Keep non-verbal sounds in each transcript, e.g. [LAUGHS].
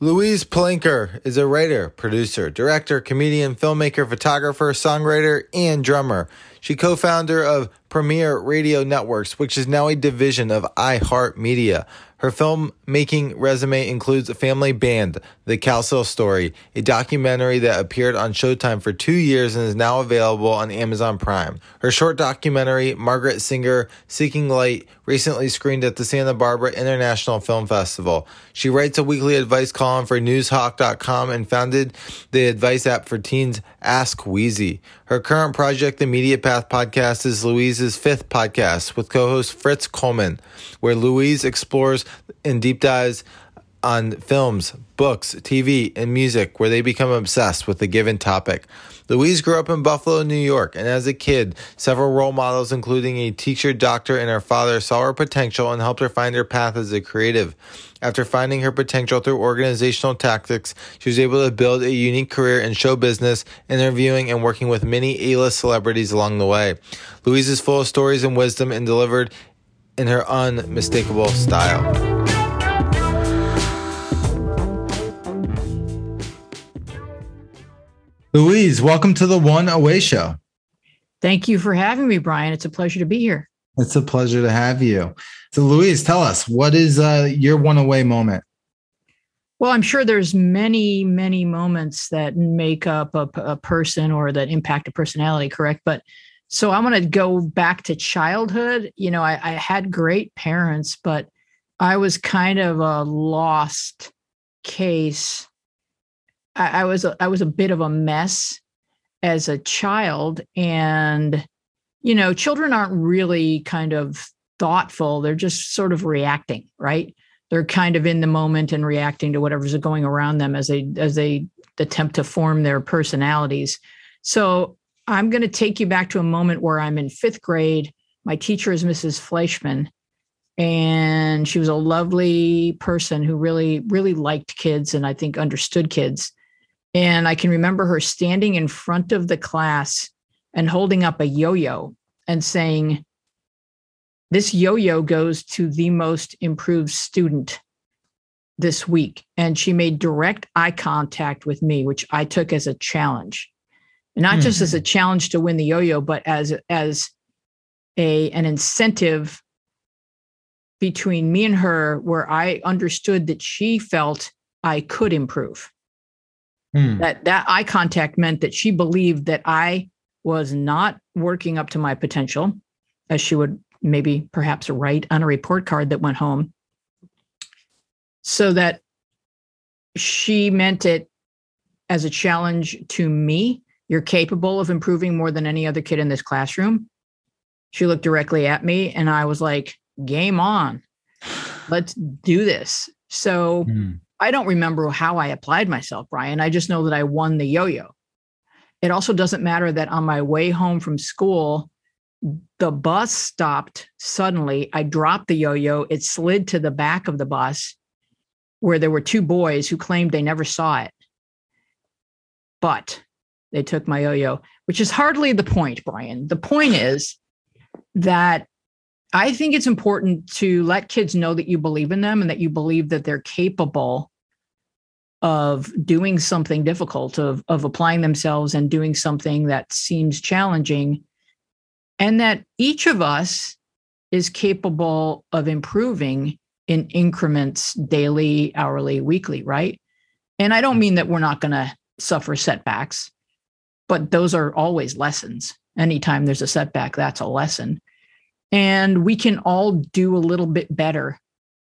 Louise Palanker is a writer, producer, director, comedian, filmmaker, photographer, songwriter, and drummer. She co founder of Premiere Radio Networks, which is now a division of iHeartMedia. Her filmmaking resume includes a Family Band, The Cowsill Story, a documentary that appeared on Showtime for two years and is now available on Amazon Prime. Her short documentary, Margaret Singer, Seeking Light, recently screened at the Santa Barbara International Film Festival. She writes a weekly advice column for Noozhawk.com and founded the advice app for teens, Ask Weezy. Her current project, the Media Path Podcast, is Louise's fifth podcast with co host Fritz Coleman, where Louise explores in deep dives on films, books, TV, and music where they become obsessed with a given topic. Louise grew up in Buffalo, New York, and as a kid, several role models, including a teacher, doctor, and her father, saw her potential and helped her find her path as a creative. After finding her potential through organizational tactics, she was able to build a unique career in show business, interviewing and working with many A-list celebrities along the way. Louise is full of stories and wisdom and delivered in her unmistakable style. Louise, welcome to the One Away Show. Thank you for having me, Brian. It's a pleasure to be here. It's a pleasure to have you. So, Louise, tell us what is uh, your one away moment? Well, I'm sure there's many, many moments that make up a, a person or that impact a personality, correct? But so I'm going to go back to childhood. You know, I, I had great parents, but I was kind of a lost case I, I was a, I was a bit of a mess as a child, and you know, children aren't really kind of thoughtful; they're just sort of reacting, right? They're kind of in the moment and reacting to whatever's going around them as they as they attempt to form their personalities. So I'm going to take you back to a moment where I'm in fifth grade. My teacher is Mrs. Fleischman, and she was a lovely person who really, really liked kids and I think understood kids. And I can remember her standing in front of the class and holding up a yo yo and saying, This yo yo goes to the most improved student this week. And she made direct eye contact with me, which I took as a challenge. Not mm-hmm. just as a mm-hmm. challenge to win the yo yo, but as, as a, an incentive between me and her where I understood that she felt I could improve. Hmm. That that eye contact meant that she believed that I was not working up to my potential, as she would maybe perhaps write on a report card that went home. So that she meant it as a challenge to me. You're capable of improving more than any other kid in this classroom. She looked directly at me and I was like, game on. Let's do this. So hmm. I don't remember how I applied myself, Brian. I just know that I won the yo yo. It also doesn't matter that on my way home from school, the bus stopped suddenly. I dropped the yo yo. It slid to the back of the bus where there were two boys who claimed they never saw it. But they took my yo yo, which is hardly the point, Brian. The point is that I think it's important to let kids know that you believe in them and that you believe that they're capable of doing something difficult, of, of applying themselves and doing something that seems challenging, and that each of us is capable of improving in increments daily, hourly, weekly, right? And I don't mean that we're not going to suffer setbacks, but those are always lessons. Anytime there's a setback, that's a lesson and we can all do a little bit better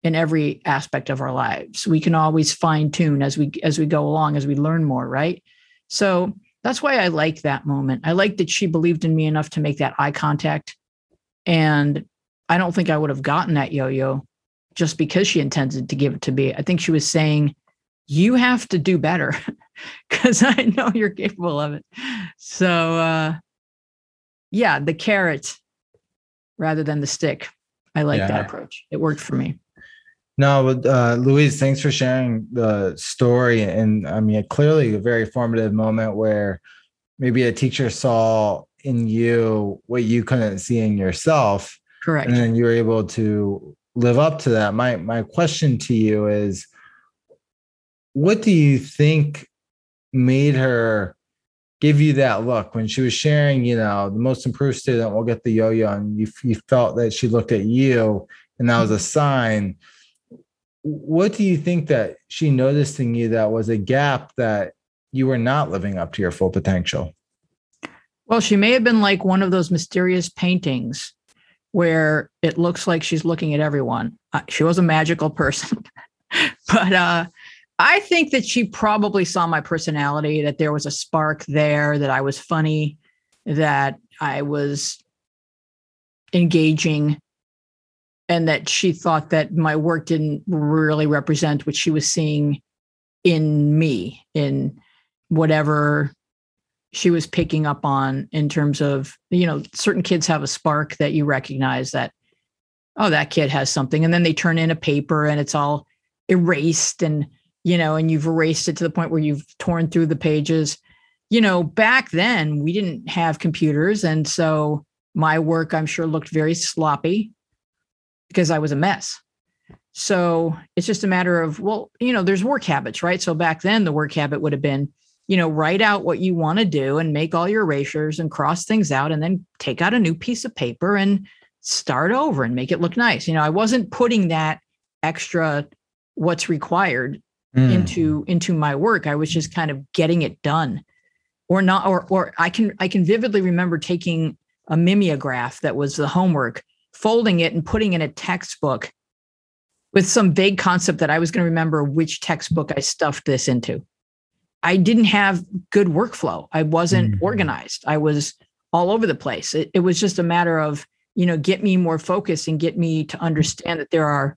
in every aspect of our lives. We can always fine tune as we as we go along as we learn more right? So that's why i like that moment. I like that she believed in me enough to make that eye contact. And i don't think i would have gotten that yo-yo just because she intended to give it to me. I think she was saying you have to do better [LAUGHS] because I know you're capable of it. So, uh, yeah, the carrot rather than the stick. I like yeah. that approach. It worked for me. No, uh, Louise, thanks for sharing the story. And I mean, clearly a very formative moment where maybe a teacher saw in you what you couldn't see in yourself. Correct. And then you were able to live up to that. My my question to you is what do you think made her give you that look when she was sharing, you know, the most improved student will get the yo-yo and you, you felt that she looked at you and that was a sign what do you think that she noticed in you that was a gap that you were not living up to your full potential? Well, she may have been like one of those mysterious paintings where it looks like she's looking at everyone. Uh, she was a magical person. [LAUGHS] but uh, I think that she probably saw my personality, that there was a spark there, that I was funny, that I was engaging, and that she thought that my work didn't really represent what she was seeing in me in whatever she was picking up on in terms of you know certain kids have a spark that you recognize that oh that kid has something and then they turn in a paper and it's all erased and you know and you've erased it to the point where you've torn through the pages you know back then we didn't have computers and so my work i'm sure looked very sloppy because I was a mess. So it's just a matter of, well, you know, there's work habits, right? So back then, the work habit would have been, you know, write out what you want to do and make all your erasures and cross things out and then take out a new piece of paper and start over and make it look nice. You know, I wasn't putting that extra what's required mm. into into my work. I was just kind of getting it done. Or not or or I can I can vividly remember taking a mimeograph that was the homework folding it and putting in a textbook with some vague concept that I was going to remember which textbook I stuffed this into. I didn't have good workflow. I wasn't mm-hmm. organized. I was all over the place. It, it was just a matter of, you know, get me more focused and get me to understand that there are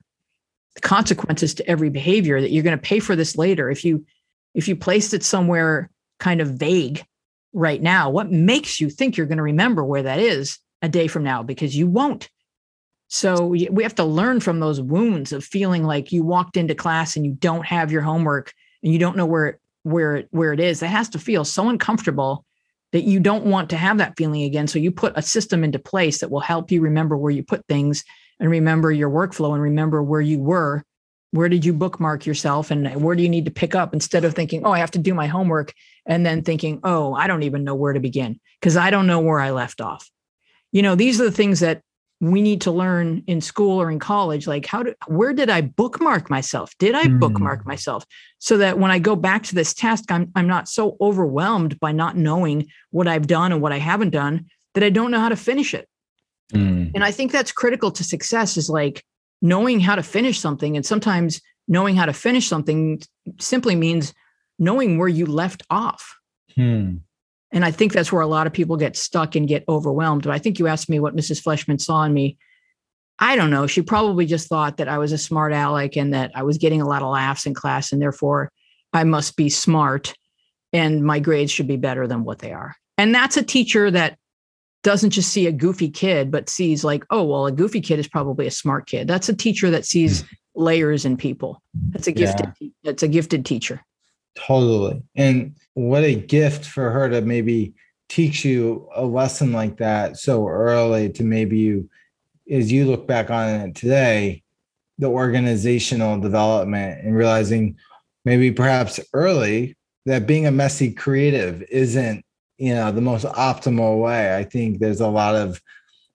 consequences to every behavior that you're going to pay for this later. If you if you placed it somewhere kind of vague right now, what makes you think you're going to remember where that is a day from now? Because you won't. So we have to learn from those wounds of feeling like you walked into class and you don't have your homework and you don't know where where where it is. that has to feel so uncomfortable that you don't want to have that feeling again. So you put a system into place that will help you remember where you put things and remember your workflow and remember where you were. Where did you bookmark yourself and where do you need to pick up instead of thinking, oh, I have to do my homework and then thinking, oh, I don't even know where to begin because I don't know where I left off. You know, these are the things that we need to learn in school or in college like how to where did i bookmark myself did i mm. bookmark myself so that when i go back to this task I'm, I'm not so overwhelmed by not knowing what i've done and what i haven't done that i don't know how to finish it mm. and i think that's critical to success is like knowing how to finish something and sometimes knowing how to finish something simply means knowing where you left off hmm. And I think that's where a lot of people get stuck and get overwhelmed. But I think you asked me what Mrs. Fleshman saw in me. I don't know. She probably just thought that I was a smart aleck and that I was getting a lot of laughs in class, and therefore I must be smart and my grades should be better than what they are. And that's a teacher that doesn't just see a goofy kid, but sees like, oh, well, a goofy kid is probably a smart kid. That's a teacher that sees hmm. layers in people. That's a gifted. Yeah. That's a gifted teacher. Totally. And what a gift for her to maybe teach you a lesson like that so early to maybe you as you look back on it today the organizational development and realizing maybe perhaps early that being a messy creative isn't you know the most optimal way i think there's a lot of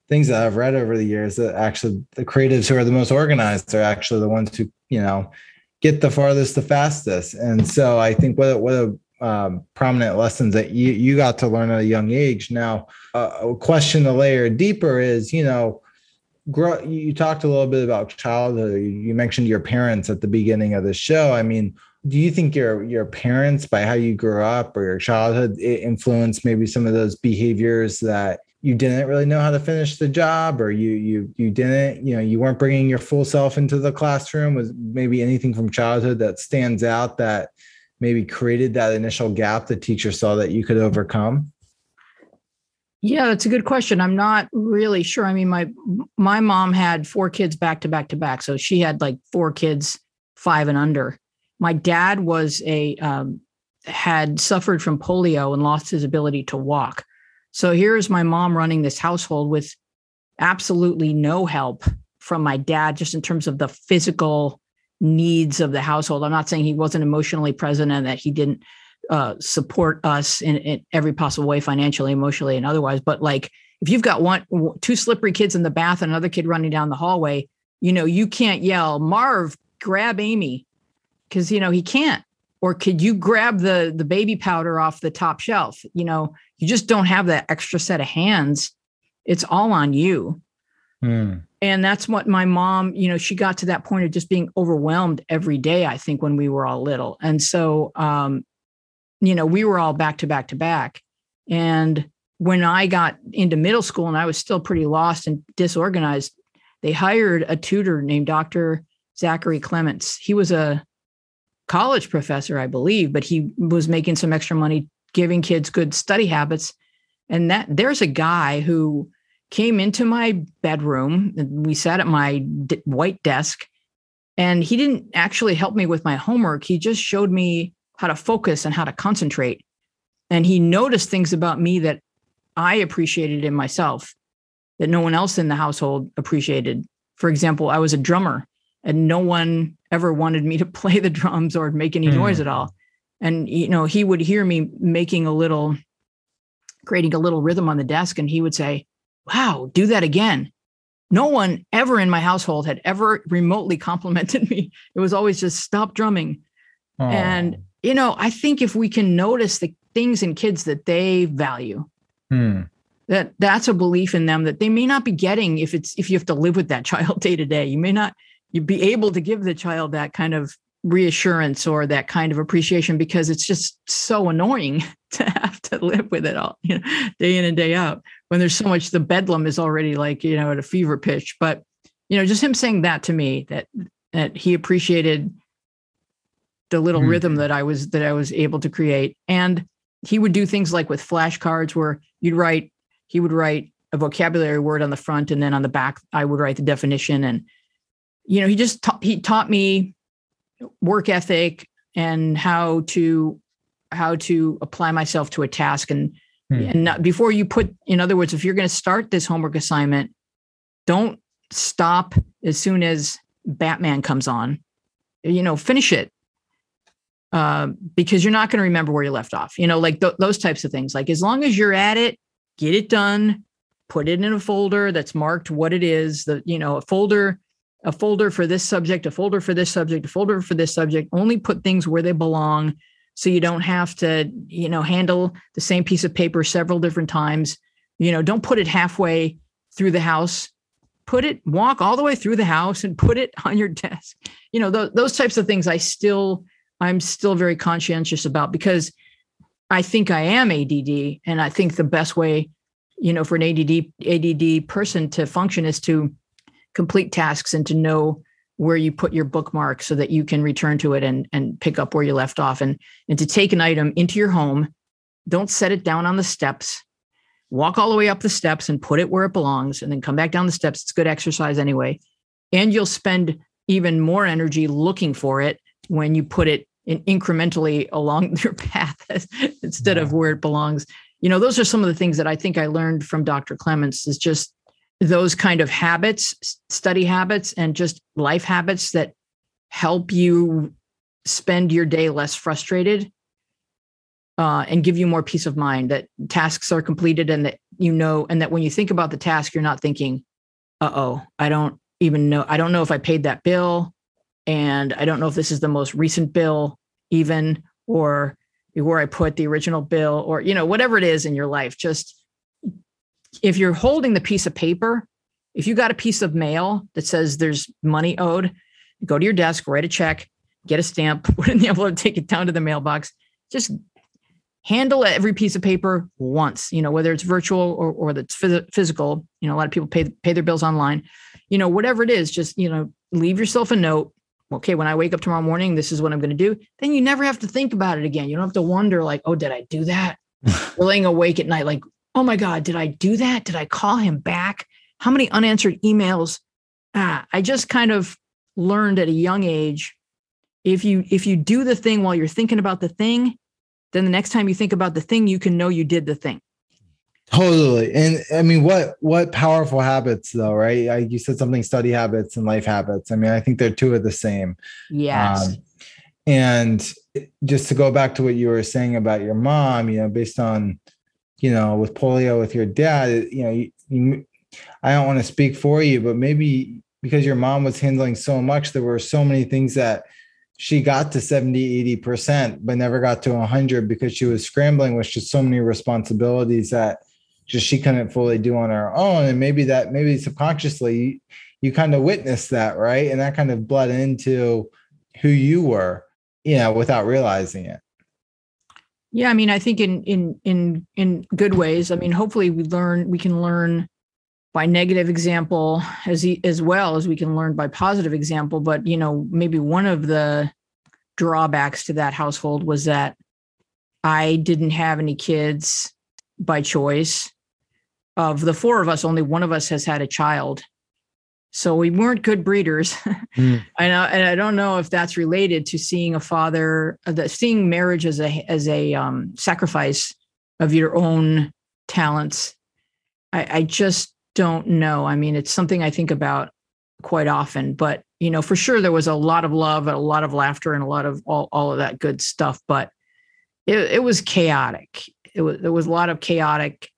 things that i've read over the years that actually the creatives who are the most organized are actually the ones who you know get the farthest the fastest and so i think what what a um, prominent lessons that you, you got to learn at a young age. Now, uh, a question a layer deeper is, you know, grow, you talked a little bit about childhood. You mentioned your parents at the beginning of the show. I mean, do you think your your parents, by how you grew up or your childhood, influenced maybe some of those behaviors that you didn't really know how to finish the job, or you you you didn't, you know, you weren't bringing your full self into the classroom? Was maybe anything from childhood that stands out that maybe created that initial gap the teacher saw that you could overcome? Yeah, that's a good question. I'm not really sure. I mean, my my mom had four kids back to back to back, so she had like four kids, five and under. My dad was a um, had suffered from polio and lost his ability to walk. So here's my mom running this household with absolutely no help from my dad, just in terms of the physical needs of the household. I'm not saying he wasn't emotionally present and that he didn't uh, support us in, in every possible way, financially, emotionally, and otherwise. But like, if you've got one, two slippery kids in the bath and another kid running down the hallway, you know, you can't yell, Marv, grab Amy, because you know he can't. Or could you grab the the baby powder off the top shelf? You know, you just don't have that extra set of hands. It's all on you. Hmm. And that's what my mom, you know, she got to that point of just being overwhelmed every day, I think, when we were all little. And so um, you know, we were all back to back to back. And when I got into middle school and I was still pretty lost and disorganized, they hired a tutor named Dr. Zachary Clements. He was a college professor, I believe, but he was making some extra money giving kids good study habits. And that there's a guy who came into my bedroom and we sat at my d- white desk and he didn't actually help me with my homework. He just showed me how to focus and how to concentrate. And he noticed things about me that I appreciated in myself that no one else in the household appreciated. For example, I was a drummer and no one ever wanted me to [LAUGHS] play the drums or make any mm. noise at all. And you know, he would hear me making a little creating a little rhythm on the desk and he would say, "Wow, do that again." No one ever in my household had ever remotely [LAUGHS] complimented me. It was always just stop drumming. Oh. And you know, I think if we can notice the things in kids that they value, hmm. that that's a belief in them that they may not be getting if it's if you have to live with that [LAUGHS] child day to day. You may not you be able to give the child that kind of reassurance or that kind of appreciation because it's just so annoying [LAUGHS] to have to live with it all, you know, day in and day out when there's so much the bedlam is already like, you know, at a fever pitch. But, you know, just him saying that to me that that he appreciated the little mm-hmm. rhythm that I was that I was able to create. And he would do things like with flashcards where you'd write, he would write a vocabulary word on the front, and then on the back, I would write the definition. And you know, he just ta- he taught me work ethic and how to how to apply myself to a task and hmm. and not, before you put in other words if you're going to start this homework assignment don't stop as soon as batman comes on you know finish it uh, because you're not going to remember where you left off. You know, like th- those types of things. Like as long as you're at it, get it done, put it in a folder that's marked what it is. The you know a folder, a folder for this subject, a folder for this subject, a folder for this subject. Only put things where they belong, so you don't have to you know handle the same piece of paper several different times. You know, don't put it halfway through the house put it walk all the way through the house and put it [LAUGHS] on your desk you know th- those types of things i still I'm still very conscientious about because I think I am ADD, and I think the best way, you know, for an ADD ADD person to function is to complete tasks and to know where you put your bookmark so that you can return to it and and pick up where you left off and and to take an item into your home don't set it down on the steps walk all the way up the steps and put it where it belongs and then come back down the steps it's good exercise anyway and you'll spend even more energy looking for it when you put it in incrementally along [LAUGHS] your path instead of where it belongs. You know, those are some of the things that I think I learned from Dr. Clements is just those kind of habits, study habits, and just life habits that help you spend your day less frustrated uh, and give you more peace of mind that tasks are completed and that you know, and that when you think about the task, you're not thinking, uh oh, I don't even know, I don't know if I paid that bill and I don't know if this is the most recent bill, even, or where I put the original bill, or, you know, whatever it is in your life. Just if you're holding the piece of paper, if you got a piece of mail that says there's money owed, go to your desk, write a check, get a stamp, [LAUGHS] put it in the envelope, take it down to the mailbox. Just handle every piece of paper once, you know, whether it's virtual or, or that's phys- physical. You know, a lot of people pay, pay their bills online, you know, whatever it is, just, you know, leave yourself a note okay, when I wake up tomorrow morning, this is what I'm going to do. Then you never have to think about it again. You don't have to wonder, like, oh, did I do that? [LAUGHS] Laying awake at night, like, oh my God, did I do that? Did I call him back? How many unanswered emails? Ah, I just kind of learned at a young age if you if you do the thing while you're thinking about the thing then the next time you think about the thing you can know you did the thing totally and i mean what what powerful habits though right I, you said something study habits and life habits i mean i think they're two of the same yes um, and just to go back to what you were saying about your mom you know based on you know with polio with your dad you know you, you, i don't want to speak for you but maybe because your mom was handling so much there were so many things that she got to 70 80% but never got to 100 because she was scrambling with just so many responsibilities that just she couldn't fully do on her own. And maybe that maybe subconsciously you, you kind of witnessed that right? And that kind of bled into who you were you know without realizing it yeah i mean i think in in in in good ways. I mean hopefully we learn we can learn by negative example as as well as we can learn by positive example. But you know maybe one of the drawbacks to that household was that i didn't have any kids by choice. Of the four of us only one of us has had a child so we weren't good breeders [LAUGHS] mm. and, I, and i don't know if that's related to seeing a father uh, the, seeing marriage as a as a um, sacrifice of your own talents I, I just don't know. I mean, it's something I think about quite often, but you know, for sure there was a lot of love and a lot of laughter and a lot of all, all of that good stuff, but it, it was chaotic. It was, there was a lot of chaotic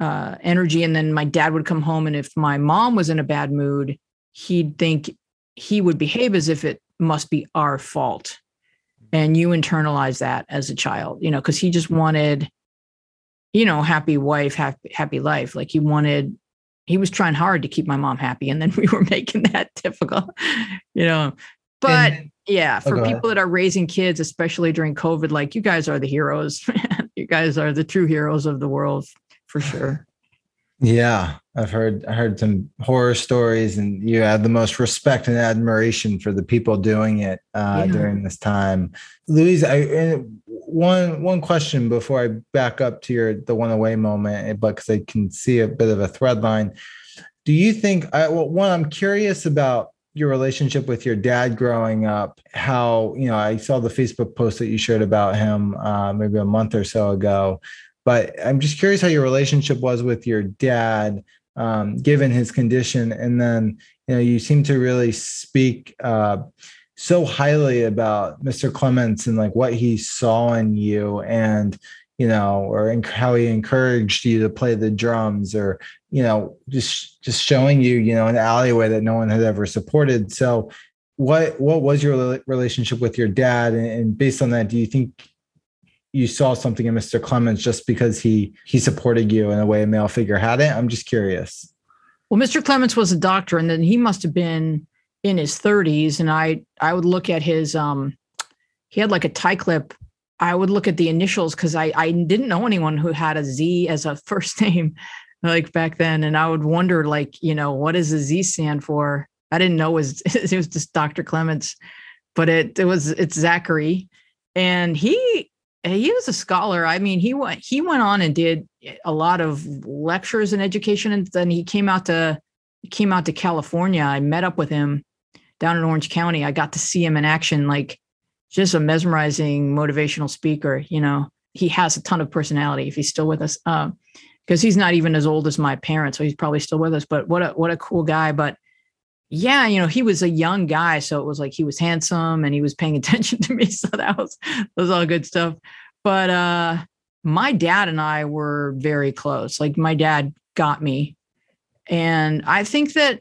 uh, energy. And then my dad would come home and if my mom was in a bad mood, he'd think he would behave as if it must be our fault. And you internalize that as a child, you know, because he just wanted you know, happy wife, happy, happy life. Like he wanted, he was trying hard to keep my mom happy. And then [LAUGHS] we were making that difficult, you know. But and, yeah, oh, for oh, people that are raising kids, especially during COVID, like you guys are the heroes. [LAUGHS] you guys are the true heroes of the world for sure. Yeah, I've heard I heard some horror stories, and you have the most respect and admiration for the people doing it uh, yeah. during this time. Louise, I one one question before I back up to your the one away moment, eh, but because I can see a bit of a thread line. Do you think? I, well, one, I'm curious about your relationship with your dad growing up. How you know? I saw the Facebook post that you shared about him uh, maybe a month or so ago but I'm just curious how your relationship was with your dad, um, given his condition. And then, you know, you seem to really speak uh, so highly about Mr. Clements and like what he saw in you and, you know, or how he encouraged you to play the drums or, you know, just just showing you, you know, an alleyway that no one had ever supported. So what what was your relationship with your dad and based on that do you think you saw something in Mr. Clements just because he he supported you in a way a male figure hadn't? I'm just curious. Well, Mr. Clements was a doctor, and then he must have been in his 30s. And I I would look at his um he had like a tie clip. I would look at the initials because I I didn't know anyone who had a Z as a [LAUGHS] first name like back then, and I would wonder like you know what does a Z stand for? I didn't know it was [LAUGHS] it was just Dr. Clements, but it it was it's Zachary, and he he was a scholar. I mean, he went he went on and did a lot of lectures in education, and then he came out to came out to California. I met up with him down in Orange County. I got to see him in action, like just a mesmerizing motivational speaker. You know, he has a ton of personality. If he's still with us, because uh, he's not even as old as my parents, so he's probably still with us. But what a what a cool guy. But yeah, you know, he was a young guy, so it was like he was handsome and he was paying [LAUGHS] attention to me. So that was that was all good stuff. But uh my dad and I were very close. Like my dad got me. And I think that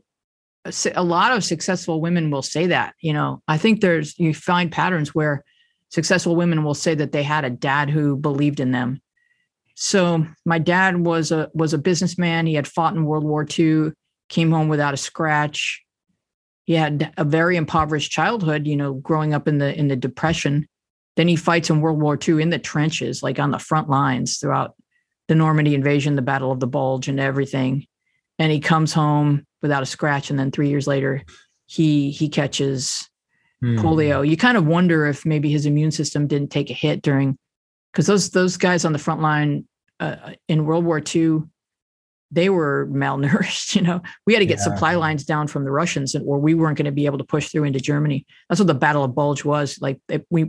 a lot of successful women will say that, you know. I think there's you find patterns where successful women will say that they had a dad who believed in them. So my dad was a was a businessman. He had fought in World War II, came home without a scratch he had a very impoverished childhood, you know, growing up in the in the depression. Then he fights in World War II in the trenches, like on the front lines throughout the Normandy invasion, the Battle of the Bulge, and everything. And he comes home without a scratch. And then three years later, he he catches mm. polio. You kind of wonder if maybe his immune system didn't take a hit during, because those those guys on the front line uh, in World War II, they were malnourished. [LAUGHS] You know, we had to get yeah. supply lines down from the Russians, or we weren't going to be able to push through into Germany. That's what the Battle of Bulge was. Like we,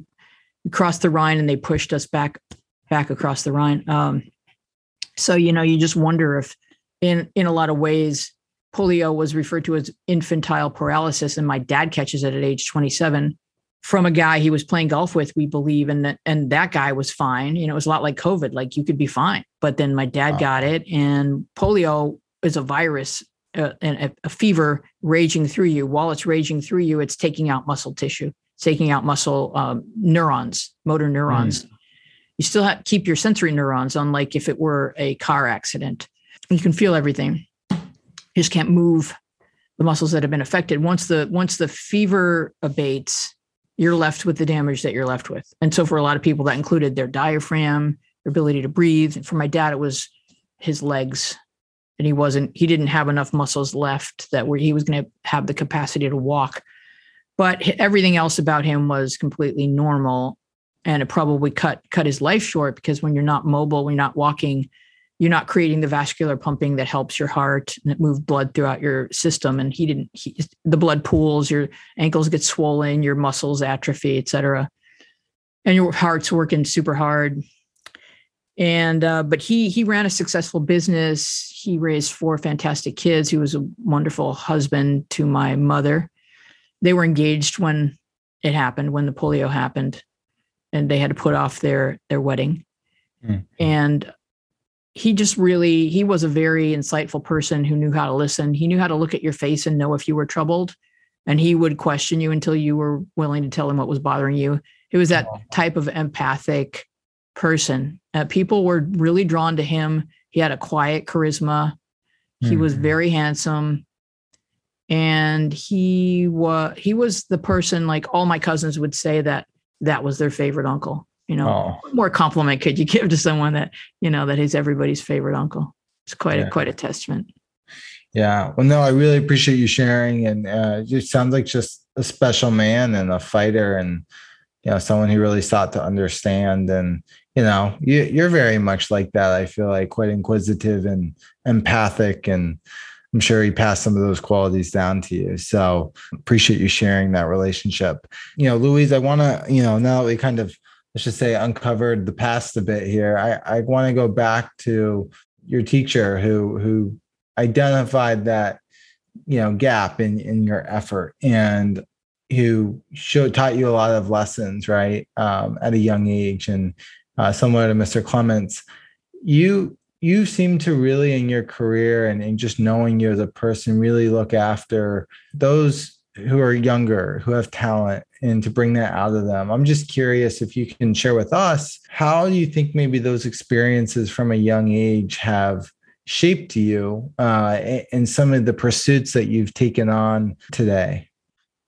we crossed the Rhine and they pushed us back back across the Rhine. Um, so you know, you just wonder if, in in a lot of ways, polio was referred to as infantile paralysis, and my dad catches it at age 27 from a guy he was playing golf with, we believe, and that and that guy was fine. You know, it was a lot like COVID, like you could be fine. But then my dad wow. got it, and polio is a virus uh, and a, fever raging through you. While it's raging through you, it's taking out muscle tissue, it's taking out muscle um, neurons, motor neurons. Mm. You still have keep your sensory neurons, unlike if it were a car accident. You can feel everything. You just can't move the muscles that have been affected. Once the once the fever abates, you're left with the damage that you're left with. And so for a lot of people, that included their diaphragm, their ability to breathe. And for my dad, it was his legs. And he wasn't, he didn't have enough muscles left that where he was going to have the capacity to walk. But everything else about him was completely normal. And it probably cut cut his life short because when you're not mobile, when you're not walking, you're not creating the vascular pumping that helps your heart and move blood throughout your system. And he didn't he, the blood pools your ankles get swollen your muscles atrophy etc and your heart's working super hard. And uh, but he he ran a successful business. He raised four fantastic kids. He was a wonderful husband to my mother. They were engaged when it happened when the polio happened and they had to put off their their wedding. Mm. and he just really he was a very insightful person who knew how to listen. He knew how to look at your face and know if you were troubled and he would question you until you were willing to tell him what was bothering you. He was that type of empathic person. Uh, people were really drawn to him. He had a quiet charisma. He mm-hmm. was very handsome. And he was he was the person like all my cousins would say that that was their favorite uncle you know, oh. what more compliment could you give to someone that, you know, that is everybody's favorite uncle? It's quite yeah. a quite a testament. Yeah. Well, no, I really appreciate you sharing. And uh, it sounds like just a special man and a fighter and, you know, someone who really sought to understand. And, you know, you, you're very much like that. I feel like quite inquisitive and empathic. And I'm sure he passed some of those qualities down to you. So appreciate you sharing that relationship. You know, Louise, I want to, you know, now that we kind of let's just say uncovered the past a bit here. I, I want to go back to your teacher who who identified that you know gap in in your effort and who showed taught you a lot of lessons right um, at a young age and uh, similar to mr clements. You you seem to really in your career and, and just knowing you as a person really look after those who are younger, who have talent, and to bring that out of them. I'm just curious if you can share with us how you think maybe those experiences from a young age have shaped you uh, in some of the pursuits that you've taken on today?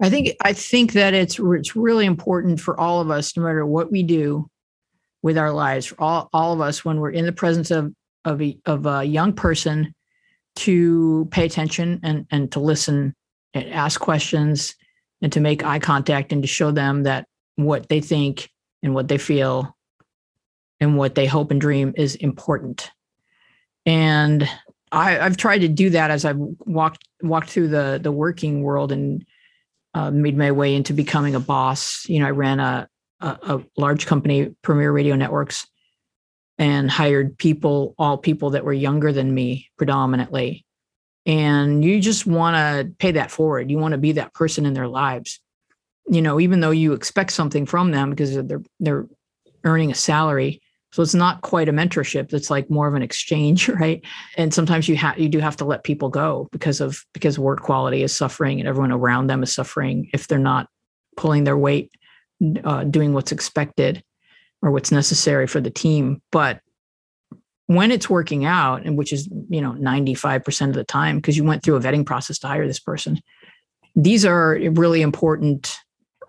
I think I think that it's it's really important for all of us, no matter what we do with our lives, for all, all of us when we're in the presence of of a, of a young person, to pay attention and and to listen and ask questions and to make eye contact and to show them that what they think and what they feel and what they hope and dream is important. And I, have tried to do that as I've walked walked through the the working world and uh, made my way into becoming a boss. You know, I ran a, a, a large company, Premiere Radio Networks, and hired people, all people that were younger than me, predominantly and you just want to pay that forward. You want to be that person in their lives. You know even though you expect something from them because they're they're earning a salary. So it's not quite a mentorship. It's like more of an exchange [LAUGHS] right? And sometimes you have you do have to let people go because of because work quality is suffering and everyone around them is suffering if they're not pulling their weight uh, doing what's expected or what's necessary for the team. But when it's working out and which is you know 95% of the time because you went through a vetting process to hire this person these are really important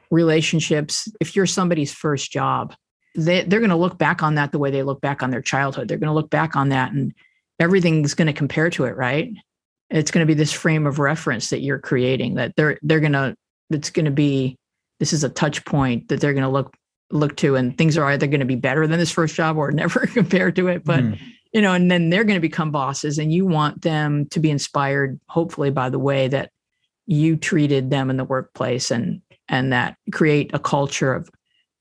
relationships. If you're somebody's first job they, they're going to look back on that the way they look back on their childhood. They're going to look back on that and everything's going to compare to it right? It's going to be this frame of reference that you're creating that they're they're going to it's going to be this is a touch point that they're going to look look to and things are either going to be better than this first job or [LAUGHS] never compared to it but mm. you know and then they're going to become bosses and you want them to be inspired hopefully by the way that you treated them in the workplace and and that create a culture of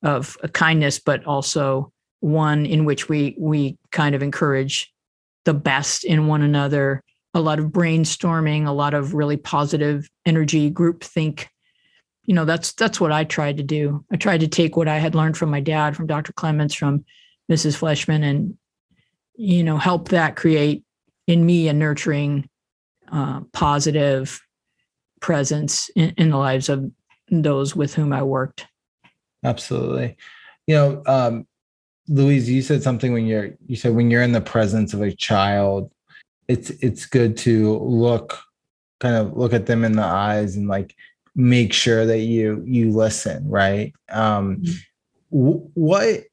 of kindness but also one in which we we kind of encourage the best in one another a lot of brainstorming a lot of really positive energy group think you know that's that's what i tried to do. I tried to take what i had learned from my dad from dr clements from mrs fleshman and you know help that create in me a nurturing uh, positive presence in, in, the lives of those with whom i worked. Absolutely. You know um, louise you said something when you're you said when you're in the presence of a child it's it's good to look kind of look at them in the eyes and like make sure that you you listen right? Um mm-hmm. what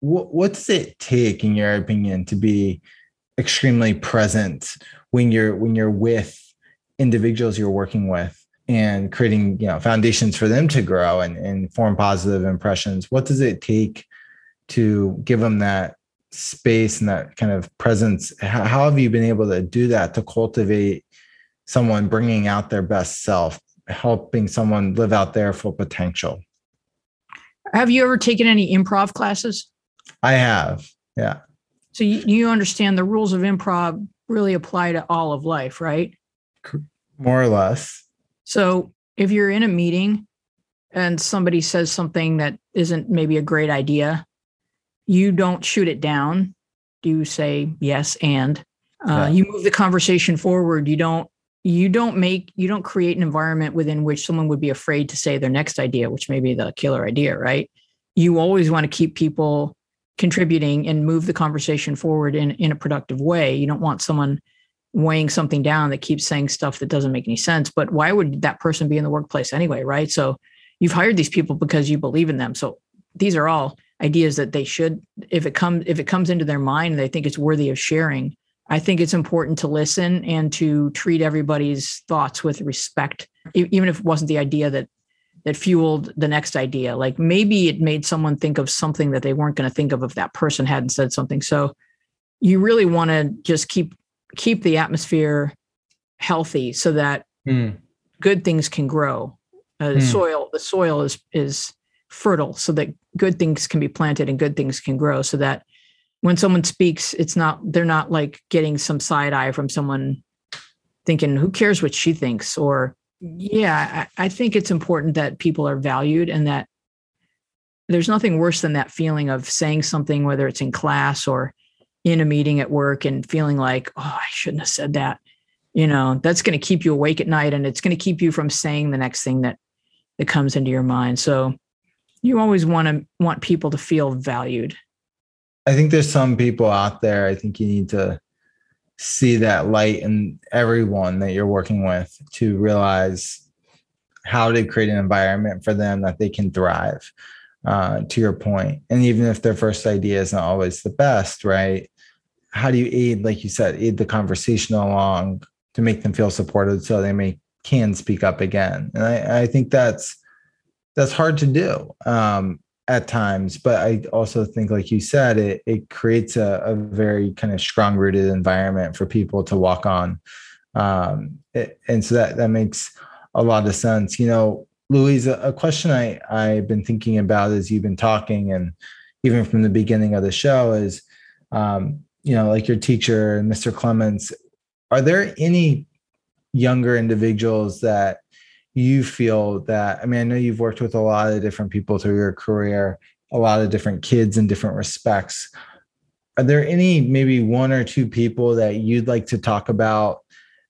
what what does it take in your opinion to be extremely present when you're when you're with individuals you're working with and creating you know foundations for them to grow and, and form positive impressions? What does it take to give them that space and that kind of presence? How, how have you been able to do that to cultivate someone bringing out their best self helping someone live out their full potential. Have you ever taken any improv classes? I have. Yeah. So you, you understand the rules of improv really apply to all of life, right? More or less. So if you're in a meeting and somebody says something that isn't maybe a great idea, you don't shoot it down. Do you say yes and uh, yeah. you move the conversation forward. You don't you don't make you don't create an environment within which someone would be afraid to say their next idea which may be the killer idea right? You always want to keep people contributing and move the conversation forward in, in a productive way. You don't want someone weighing something down that keeps saying stuff that doesn't make any sense but why would that person be in the workplace anyway right? So you've hired these people because you believe in them. So these are all ideas that they should if it comes if it comes into their mind they think it's worthy of sharing I think it's important to listen and to treat everybody's thoughts with respect, even if it wasn't the idea that that fueled the next idea. Like maybe it made someone think of something that they weren't going to think of if that person hadn't said something. So you really want to just keep keep the atmosphere healthy so that mm. good things can grow. Uh, the mm. soil the soil is is fertile so that good things can be planted and good things can grow so that when someone speaks, it's not they're not like getting some side eye from someone thinking, who cares what she thinks? Or yeah, I, I think it's important that people are valued and that there's nothing worse than that feeling of saying something, whether it's in class or in a meeting at work and feeling like, oh, I shouldn't have said that. You know, that's going to keep you awake at night and it's going to keep you from saying the next thing that that comes into your mind. So you always want to want people to feel valued I think there's some people out there. I think you need to see that light in everyone that you're working with to realize how to create an environment for them that they can thrive. Uh, to your point, and even if their first idea isn't always the best, right? How do you aid, like you said, aid the conversation along to make them feel supported so they may can speak up again? And I, I think that's that's hard to do. Um, at times but i also think like you said it, it creates a, a very kind of strong rooted environment for people to walk on. Um, it, and so that that makes a lot of sense. You know louise a, a question i i've been thinking about as you've been talking and even from the beginning of the show is um, you know like your teacher mr clements are there any younger individuals that you feel that i mean i know you've worked with a lot of different people through your career a lot of different kids in different respects. Are there any maybe one or two people that you'd like to talk about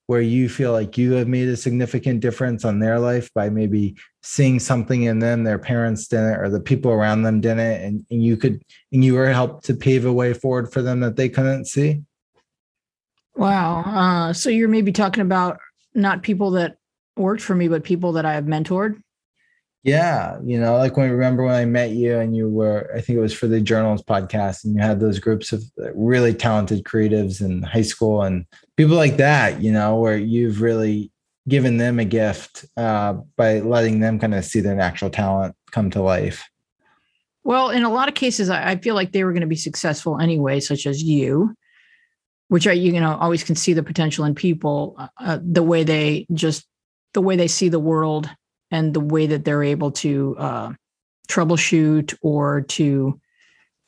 where you feel like you have made a significant difference on their life by maybe seeing something in them their parents didn't or the people around them didn't and, and you could and you were helped to pave a way forward for them that they couldn't see? Wow uh, so you're maybe talking about not people that worked for me, but people that I have mentored. Yeah, you know, like when I remember when I met you and you were, I think it was for the Journals podcast, and you had those groups of really talented creatives in high school and people like that, you know, where you've really given them a gift uh, by letting them kind of see their natural talent come to life? Well, in a lot of cases, I feel like they were going to be successful anyway, such as you, which I, you know, always can see the potential in people, uh, uh, the way they just, the way they see the world and the way that they're able to uh, troubleshoot or to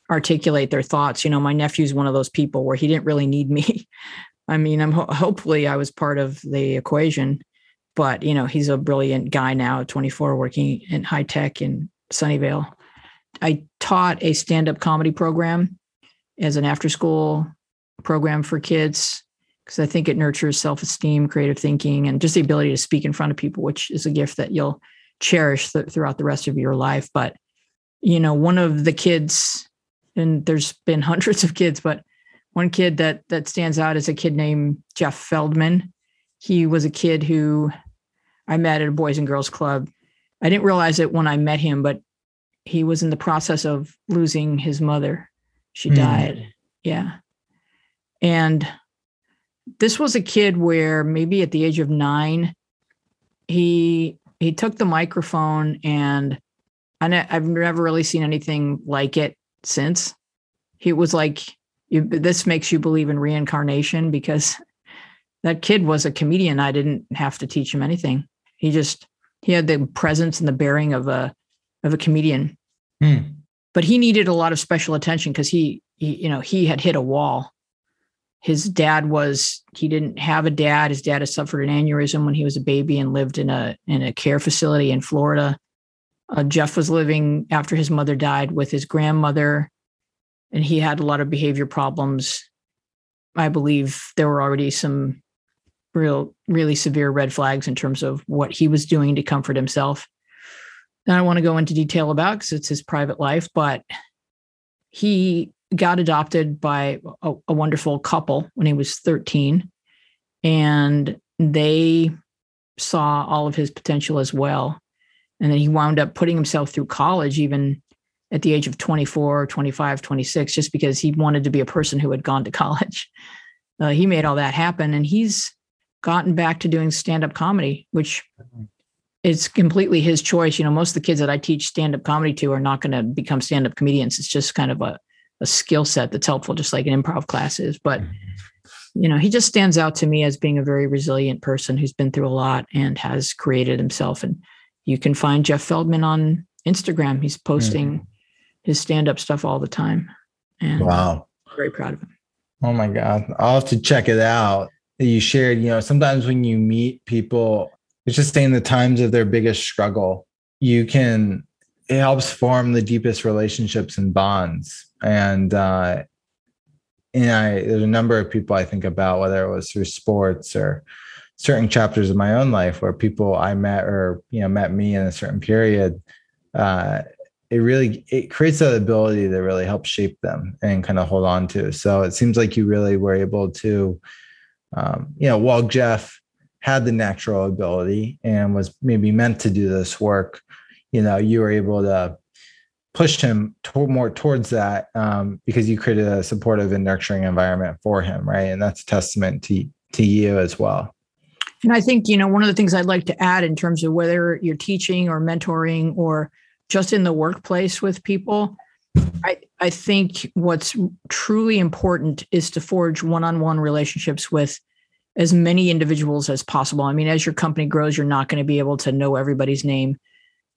articulate their thoughts. You know, my nephew's one of those people where he didn't really need me. [LAUGHS] I mean, I'm ho- hopefully I was part of the equation, but you know, he's a brilliant guy now, 24, working in high tech in Sunnyvale. I taught a stand-up comedy program as an after-school program for kids because I think it nurtures self-esteem, creative thinking, and just the ability to speak in front of people, which is a gift that you'll cherish th- throughout the rest of your life. But you know, one of the kids, and there's been [LAUGHS] hundreds of kids, but one kid that that stands out is a kid named Jeff Feldman. He was a kid who I met at a Boys and Girls Club. I didn't realize it when I met him, but he was in the process of losing his mother. She mm. died. Yeah. And this was a kid where maybe at the age of nine, he he took the microphone and I've never really seen anything like it since. He was like, you, "This makes you believe in reincarnation," because that kid was a comedian. I didn't have to teach him anything. He just he had the presence and the bearing of a of a comedian. Hmm. But he needed a lot of special attention because he, he, you know, he had hit a wall. His dad was he didn't have a dad. His dad had suffered an aneurysm when he was a baby and lived in a in a care facility in Florida. Uh, Jeff was living after his mother died with his grandmother, and he had a lot of behavior problems. I believe there were already some real, really severe red flags in terms of what he was doing to comfort himself. And I don't want to go into detail about because it's his private life, but he got adopted by a, a, wonderful couple when he was 13 and they saw all of his potential as well and then he wound up putting himself through college even at the age of 24 25 26 just because he wanted to be a person who had gone to [LAUGHS] college uh, he made all that happen and he's gotten back to doing stand-up comedy which it's completely his choice. You know, most of the kids that I teach stand up comedy to are not going to become stand up comedians. It's just kind of a, a skill set that's helpful, just like an improv class is. But, mm-hmm. you know, he just stands out to me as being a very resilient person who's been through a lot and has created himself. And you can find Jeff Feldman on Instagram. He's posting mm-hmm. his stand up stuff all the time. And wow. I'm very proud of him. Oh my God. I'll have to check it out. You shared, you know, sometimes when you meet people it's just saying the times of their biggest struggle, you can it helps form the deepest relationships and bonds. And uh and I there's a number of people I think about, whether it was through sports or certain chapters of my own life where people I met or you know met me in a certain period. Uh it really it creates that ability to really help shape them and kind of hold on to. So it seems like you really were able to um, you know, while Jeff had the natural ability and was maybe meant to do this work, you know, you were able to push him more towards that um, because you created a supportive and nurturing environment for him, right? And that's a testament to to you as well. And I think you know one of the things I'd like to add in terms of whether you're teaching or mentoring or just in the workplace with people. I, I think what's truly important is to forge one-on-one relationships with as many individuals as possible. I mean, as your company grows, you're not going to be able to know everybody's name,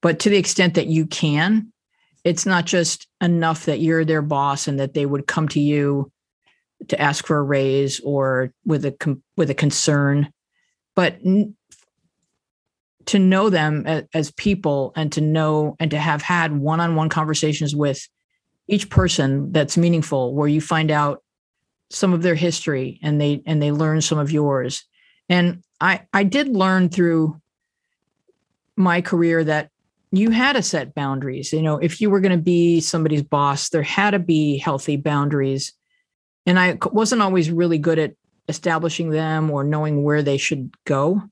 but to the extent that you can, it's not just enough that you're their boss and that they would come to you to ask for a raise or with a with a concern, but to know them as people and to know and to have had one-on-one conversations with each person that's meaningful where you find out some of their history and they and they learn some of yours. And i i did learn through my career that you had to set boundaries. You know if you were going to be somebody's boss there had to be healthy boundaries. And i wasn't always really good at establishing them or knowing where they should go.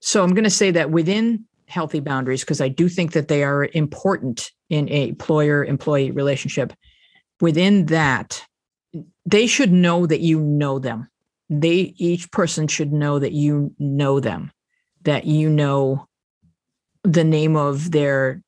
So i'm going to say that within healthy boundaries because i do think that they are important in a employer employee relationship. Within that they should know that you know them. They each person should know that you know them, that you know the name of their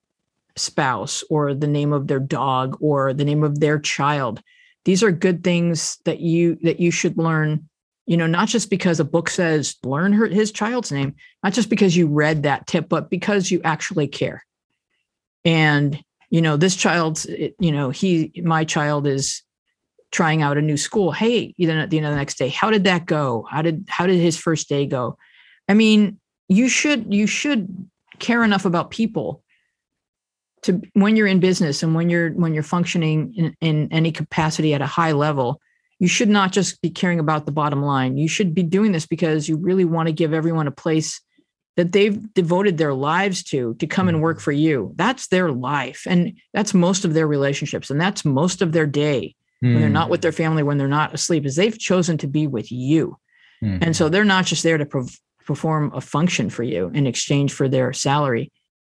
spouse or the name of their dog or the name of their child. These are good things that you that you should learn you know not just because a book says learn her, his child's name not just because you read that tip but because you actually care. And you know this child's you know he my child is trying out a new school. Hey you know at the end of the next day how did that go? How did how did his first day go? I mean you should you should care enough about people to when you're in business and when you're when you're functioning in, in any capacity at a high level you should not just be caring about the bottom line you should be doing this because you really want to give everyone a place that they've devoted their lives to to come and work for you that's their life and that's most of their relationships and that's most of their day mm. when they're not with their family when they're not asleep is they've chosen to be with you mm. and so they're not just there to prov- perform a function for you in exchange for their salary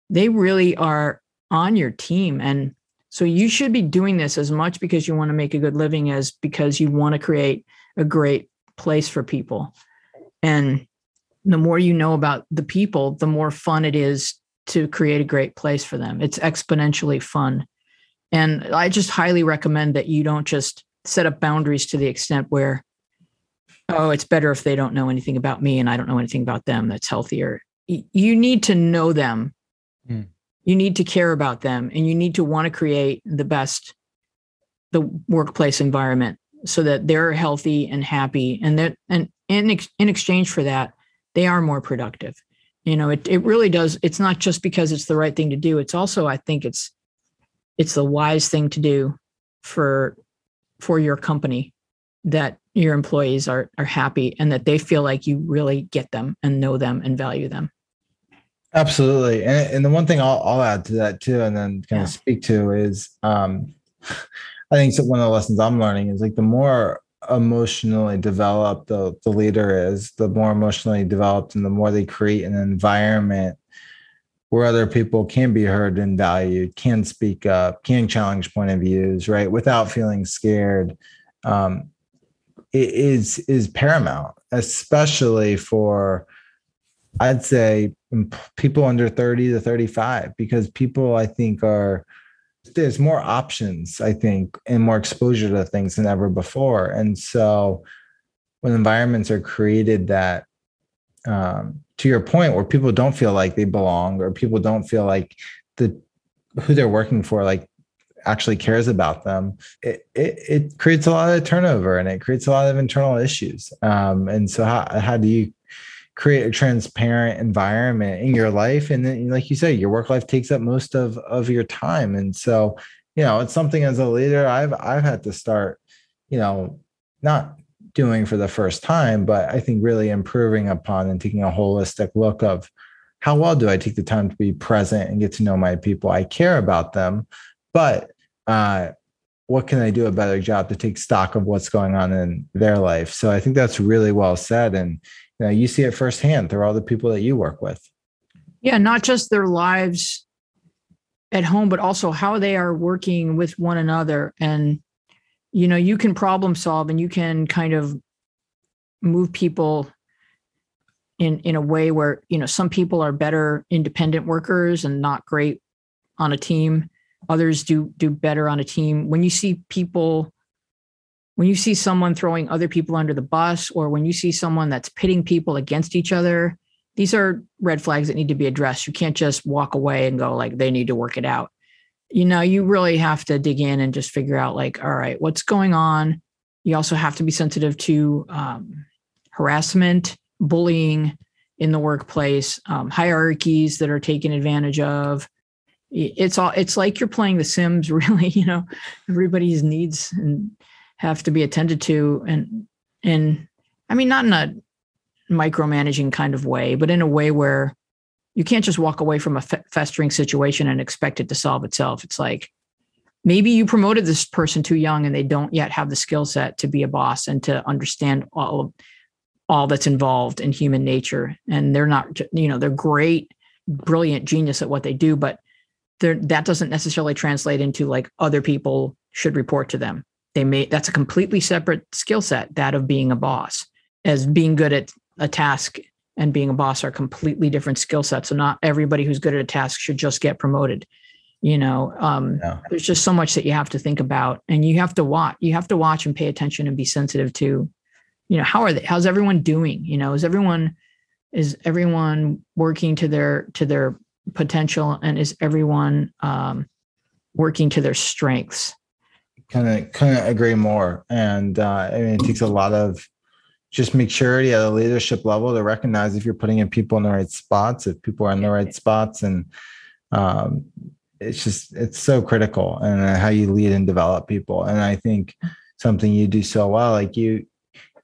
they really are on your team. And so you should be doing this as much because you want to make a good living as because you want to create a great place for people. And the more you know about the people, the more fun it is to create a great place for them. It's exponentially fun. And I just highly recommend that you don't just set up boundaries to the extent where, oh, it's better if they don't know anything about me and I don't know anything about them. That's healthier. You need to know them mm you need to care about them and you need to want to create the best the workplace environment so that they're healthy and happy and that and in, in exchange for that they are more productive you know it, it really does it's not just because it's the right thing to do it's also i think it's it's the wise thing to do for for your company that your employees are are happy and that they feel like you really get them and know them and value them Absolutely. And, and the one thing I'll, I'll add to that too, and then kind yeah. of speak to is um, [LAUGHS] I think one of the lessons I'm learning is like the more emotionally developed the, the leader is, the more emotionally developed and the more they create an environment where other people can be heard and valued, can speak up, can challenge point of views, right, without feeling scared, um, is is paramount, especially for I'd say people under 30 to 35 because people I think are there's more options I think and more exposure to things than ever before. And so when environments are created that um, to your point where people don't feel like they belong or people don't feel like the who they're working for like actually cares about them it, it, it creates a lot of turnover and it creates a lot of internal issues. Um, and so how, how do you create a transparent environment in your life? And then like you say your work life takes up most of of your time. And so you know it's something as a leader i've i've had to start you know not doing for the first time but i think really improving upon and taking a holistic look of how well do i take the time to be present and get to know my people? I care about them but uh what can I do a better job to take stock of what's going on in their life? So I think that's really well said. And you know you see it firsthand through all the people that you work with yeah not just their lives at home but also how they are working with one another and you know you can problem solve and you can kind of move people in in a way where you know some people are better independent workers and not great on a team others do do better on a team. When you see people when you see someone throwing other people under the bus or when you see someone that's pitting people against each other these are red flags that need to be addressed. You can't just walk away and go like they need to work it out. You know you really have to dig in and just figure out like all right what's going on? You also have to be sensitive to um, harassment bullying in the workplace um, hierarchies that are taken advantage of it's all it's like you're playing the sims [LAUGHS] really you know? Everybody's needs and have to be attended to and and i mean not in a micromanaging kind of way but in a way where you can't just walk away from a festering situation and expect it to solve itself. It's like maybe you promoted this person too young and they don't yet have the skill set to be a boss and to understand all of all that's involved in human nature. And they're not you know they're great brilliant genius at what they do but that doesn't necessarily translate into like other people should report to them. They may that's a completely separate skill set that of being a boss. As being good at a task and being a boss are completely different skill sets so not everybody who's good at a task should just get promoted you know? Um, there's just so much that you have to think about and you have to watch you have to watch and pay attention and be sensitive to you know how are they how's everyone doing you know? Is everyone is everyone working to their to their potential and is everyone um, working to their strengths? Kind of kind of agree more. And uh, i mean it takes a lot of just maturity at a leadership level to recognize if you're putting in people in the right spots if people are in the right spots. And um, it's just it's so critical and how you lead and develop people. And i think something you do so well like you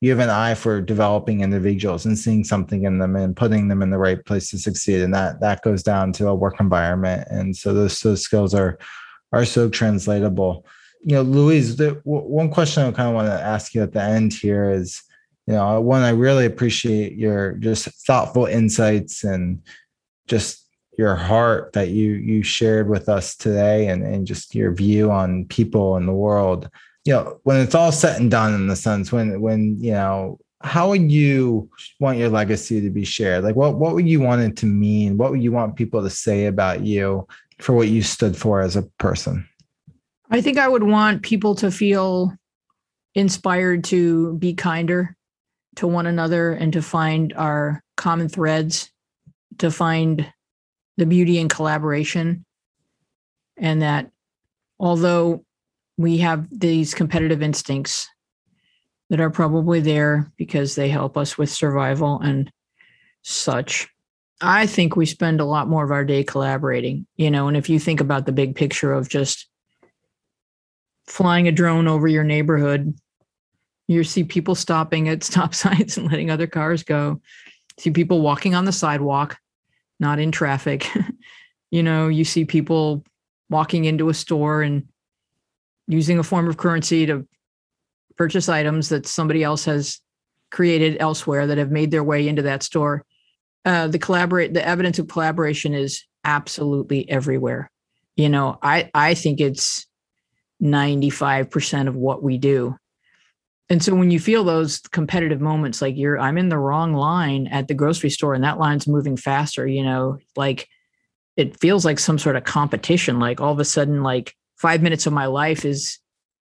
you have an eye for developing individuals and seeing something in them and putting them in the right place to succeed and that that goes down to a work environment. And so those those skills are are so translatable. You know louise the, one question i kind of want to ask you at the end here is you know one i really appreciate your just thoughtful insights and just your heart that you you shared with us today and, and just your view on people in the world you know when it's all said and done in the sense when when you know how would you want your legacy to be shared? Like what what would you want it to mean? What would you want people to say about you for what you stood for as a person? I think i would want people to feel inspired to be kinder to one another and to find our common threads to find the beauty in collaboration. And that although we have these competitive instincts that are probably there because they help us with survival and such. I think we spend a lot more of our day collaborating, you know, and if you think about the big picture of just flying a drone over your neighborhood, you see people stopping at [LAUGHS] stop signs and letting other cars go. See people walking on the sidewalk, not in traffic. [LAUGHS] you know, you see people walking into a store and using a form of currency to purchase items that somebody else has created elsewhere that have made their way into that store. Uh, the collaborate the evidence of collaboration is absolutely everywhere. You know, I I think it's 95% of what we do. And so when you feel those competitive moments like you're I'm in the wrong line at the grocery store and that line's moving faster, you know, like it feels like some sort of competition like all of a sudden like five minutes of my life is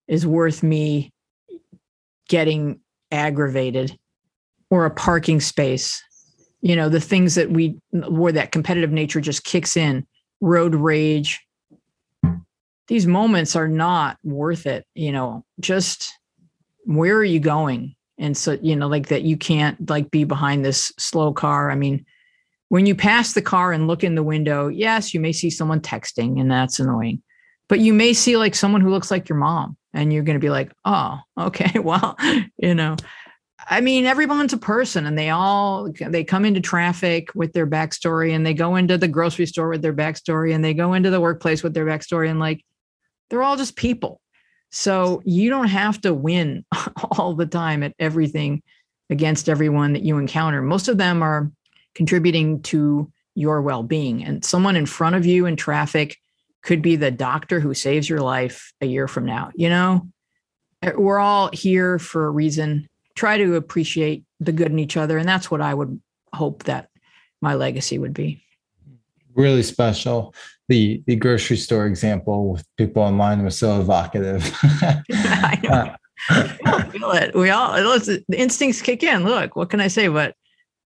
is worth me getting aggravated or a parking space. You know the things that we where that competitive nature just kicks in road rage. These moments are not worth it you know just where are you going? And so you know like that you can't like be behind this slow car. I mean when you pass the car and look in the window yes you may see someone texting and that's annoying but you may see like someone who looks like your mom and you're going to be like oh okay [LAUGHS] well you know. I mean everyone's a person and they all they come into traffic with their backstory and they go into the grocery store with their backstory and they go into the workplace with their backstory and like they're all just people. So you don't have to win [LAUGHS] all the time at everything against everyone that you encounter. Most of them are contributing to your well-being and someone in front of you in traffic could be the doctor who saves your life a year from now. You know, eh, we're all here for a reason. Try to appreciate the good in each other. And that's what I would hope that my legacy would be. Really special. The the grocery store example with people online was so evocative. [LAUGHS] I know. we all feel it. We all the instincts kick in. Look, what can I say? But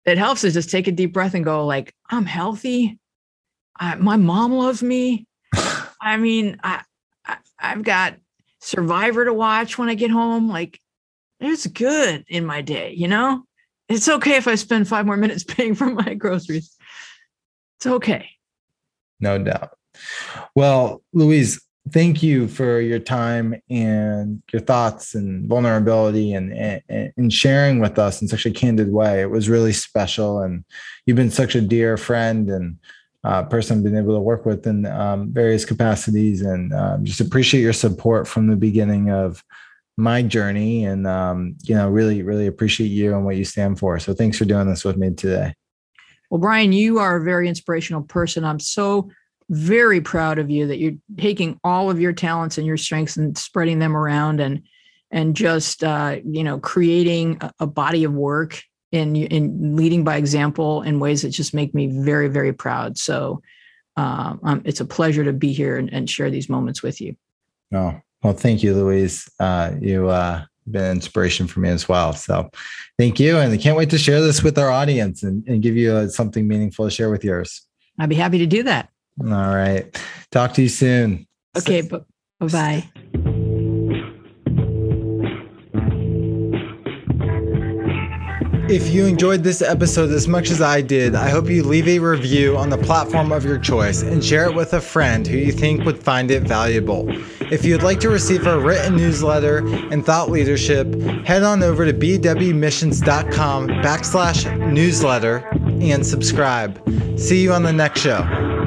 it helps to just take a deep breath and go, like, I'm healthy. I, my mom loves me. I mean, I, I I've got Survivor to watch when I get home. Like, it's good in my day, you know? It's okay if I spend five more minutes [LAUGHS] paying for my groceries. It's okay. No doubt. Well, Louise, thank you for your time and your thoughts and vulnerability and, and, and sharing with us in such a candid way. It was really special. And you've been such a dear friend and uh, person I've been able to work with in um, various capacities, and um, just appreciate your support from the beginning of my journey. And um, you know, really, really appreciate you and what you stand for. So thanks for doing this with me today. Well, Brian, you are a very inspirational person. I'm so very proud of you that you're taking all of your talents and your strengths and spreading them around and and just uh, you know creating a, a body of work in in leading by example in ways that just make me very very proud so uh, um, it's a pleasure to be here and, and, share these moments with you. Oh, well, thank you, Louise. Uh, you uh, been an inspiration for me as well. So thank you. And I can't wait to share this with our audience and, and give you uh, something meaningful to share with yours. I'd be happy to do that. All right. Talk to you soon. Okay. Bye bye. If you enjoyed this episode as much as I did, I hope you leave a review on the platform of your choice and share it with a friend who you think would find it valuable. If you'd like to receive our written newsletter and thought leadership, head on over to bwmissions.com backslash newsletter and subscribe. See you on the next show.